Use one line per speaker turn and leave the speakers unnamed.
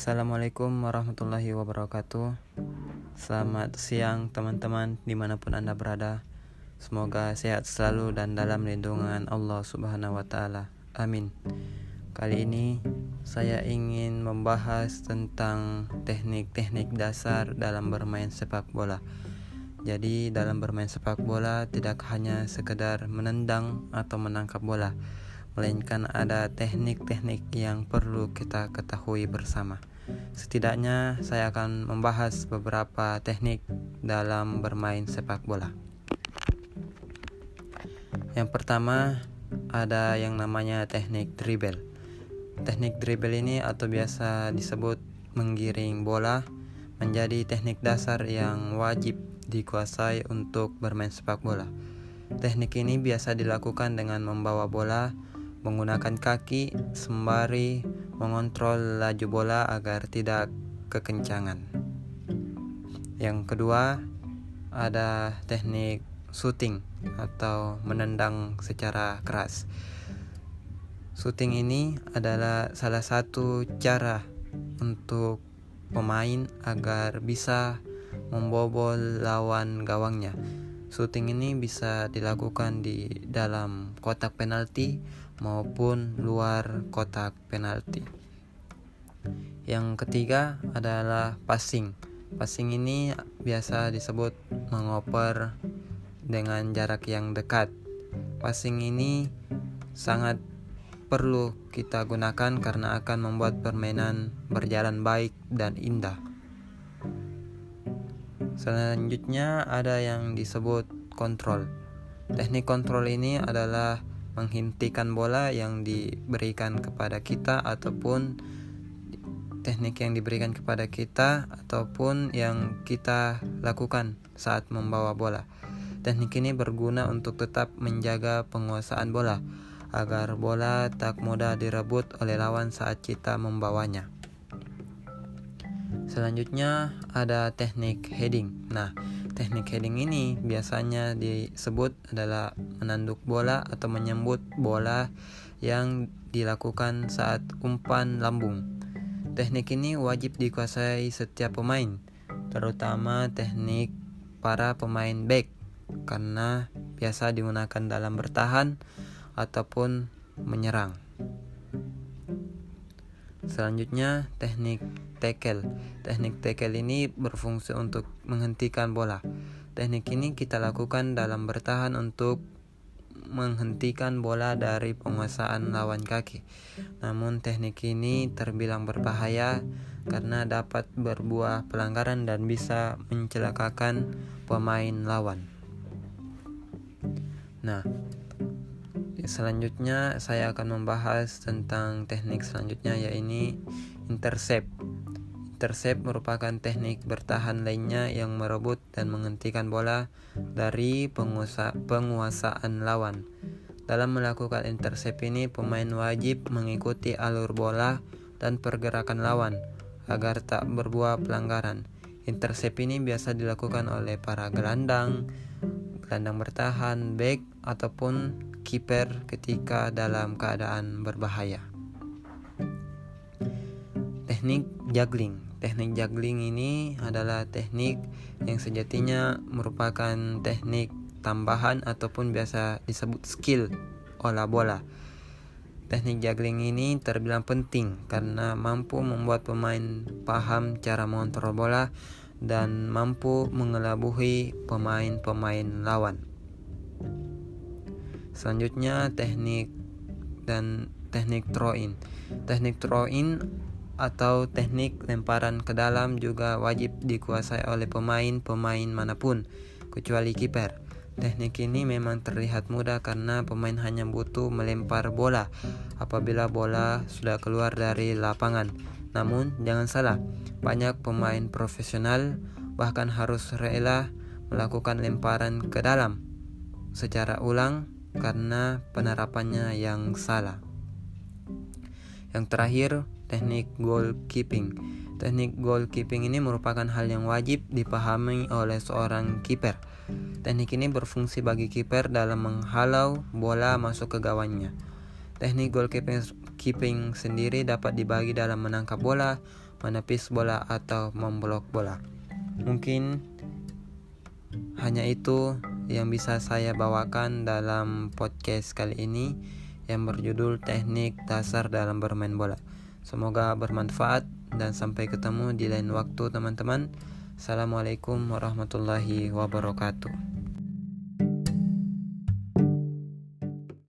Assalamualaikum warahmatullahi wabarakatuh. Selamat siang teman-teman di mana pun anda berada. Semoga sehat selalu dan dalam lindungan Allah subhanahu wa ta'ala. Amin. Kali ini saya ingin membahas tentang teknik-teknik dasar dalam bermain sepak bola. Jadi dalam bermain sepak bola tidak hanya sekedar menendang atau menangkap bola melainkan ada teknik-teknik yang perlu kita ketahui bersama. Setidaknya saya akan membahas beberapa teknik dalam bermain sepak bola. Yang pertama ada yang namanya teknik dribble. Teknik dribble ini atau biasa disebut menggiring bola menjadi teknik dasar yang wajib dikuasai untuk bermain sepak bola. Teknik ini biasa dilakukan dengan membawa bola menggunakan kaki sembari mengontrol laju bola agar tidak kekencangan. Yang kedua, ada teknik shooting atau menendang secara keras. Shooting ini adalah salah satu cara untuk pemain agar bisa membobol lawan gawangnya. Shooting ini bisa dilakukan di dalam kotak penalti maupun luar kotak penalti. Yang ketiga adalah passing. Passing ini biasa disebut mengoper dengan jarak yang dekat. Passing ini sangat perlu kita gunakan karena akan membuat permainan berjalan baik dan indah. Selanjutnya ada yang disebut kontrol. Teknik kontrol ini adalah menghentikan bola yang diberikan kepada kita ataupun teknik yang diberikan kepada kita ataupun yang kita lakukan saat membawa bola. Teknik ini berguna untuk tetap menjaga penguasaan bola agar bola tak mudah direbut oleh lawan saat kita membawanya. Selanjutnya ada teknik heading. Nah, Teknik heading ini biasanya disebut adalah menanduk bola atau menyambut bola yang dilakukan saat umpan lambung. Teknik ini wajib dikuasai setiap pemain, terutama teknik para pemain back karena biasa digunakan dalam bertahan ataupun menyerang. Selanjutnya teknik tackle. Teknik tackle ini berfungsi untuk menghentikan bola. Teknik ini kita lakukan dalam bertahan untuk menghentikan bola dari penguasaan lawan kaki. Namun teknik ini terbilang berbahaya karena dapat berbuah pelanggaran dan bisa mencelakakan pemain lawan. Nah, selanjutnya saya akan membahas tentang teknik selanjutnya yaitu intercept. Intercept merupakan teknik bertahan lainnya yang merebut dan menghentikan bola dari penguasa penguasaan lawan. Dalam melakukan intercept ini, pemain wajib mengikuti alur bola dan pergerakan lawan agar tak berbuah pelanggaran. Intercept ini biasa dilakukan oleh para gelandang, gelandang bertahan, back, ataupun kiper ketika dalam keadaan berbahaya. Teknik juggling Teknik juggling ini adalah teknik yang sejatinya merupakan teknik tambahan ataupun biasa disebut skill olah bola. Teknik juggling ini terbilang penting karena mampu membuat pemain paham cara mengontrol bola dan mampu mengelabuhi pemain-pemain lawan. Selanjutnya teknik dan teknik throw in. Teknik throw in atau teknik lemparan ke dalam juga wajib dikuasai oleh pemain-pemain mana pun, kecuali kiper. Teknik ini memang terlihat mudah karena pemain hanya butuh melempar bola apabila bola sudah keluar dari lapangan. Namun, jangan salah, banyak pemain profesional bahkan harus rela melakukan lemparan ke dalam secara ulang karena penerapannya yang salah. Yang terakhir, teknik goalkeeping. Teknik goalkeeping ini merupakan hal yang wajib dipahami oleh seorang kiper. Teknik ini berfungsi bagi kiper dalam menghalau bola masuk ke gawangnya. Teknik goalkeeping keeping sendiri dapat dibagi dalam menangkap bola, menepis bola atau memblok bola. Mungkin hanya itu yang bisa saya bawakan dalam podcast kali ini yang berjudul Teknik Dasar dalam Bermain Bola. Semoga bermanfaat dan sampai ketemu di lain waktu teman-teman. Assalamualaikum warahmatullahi wabarakatuh.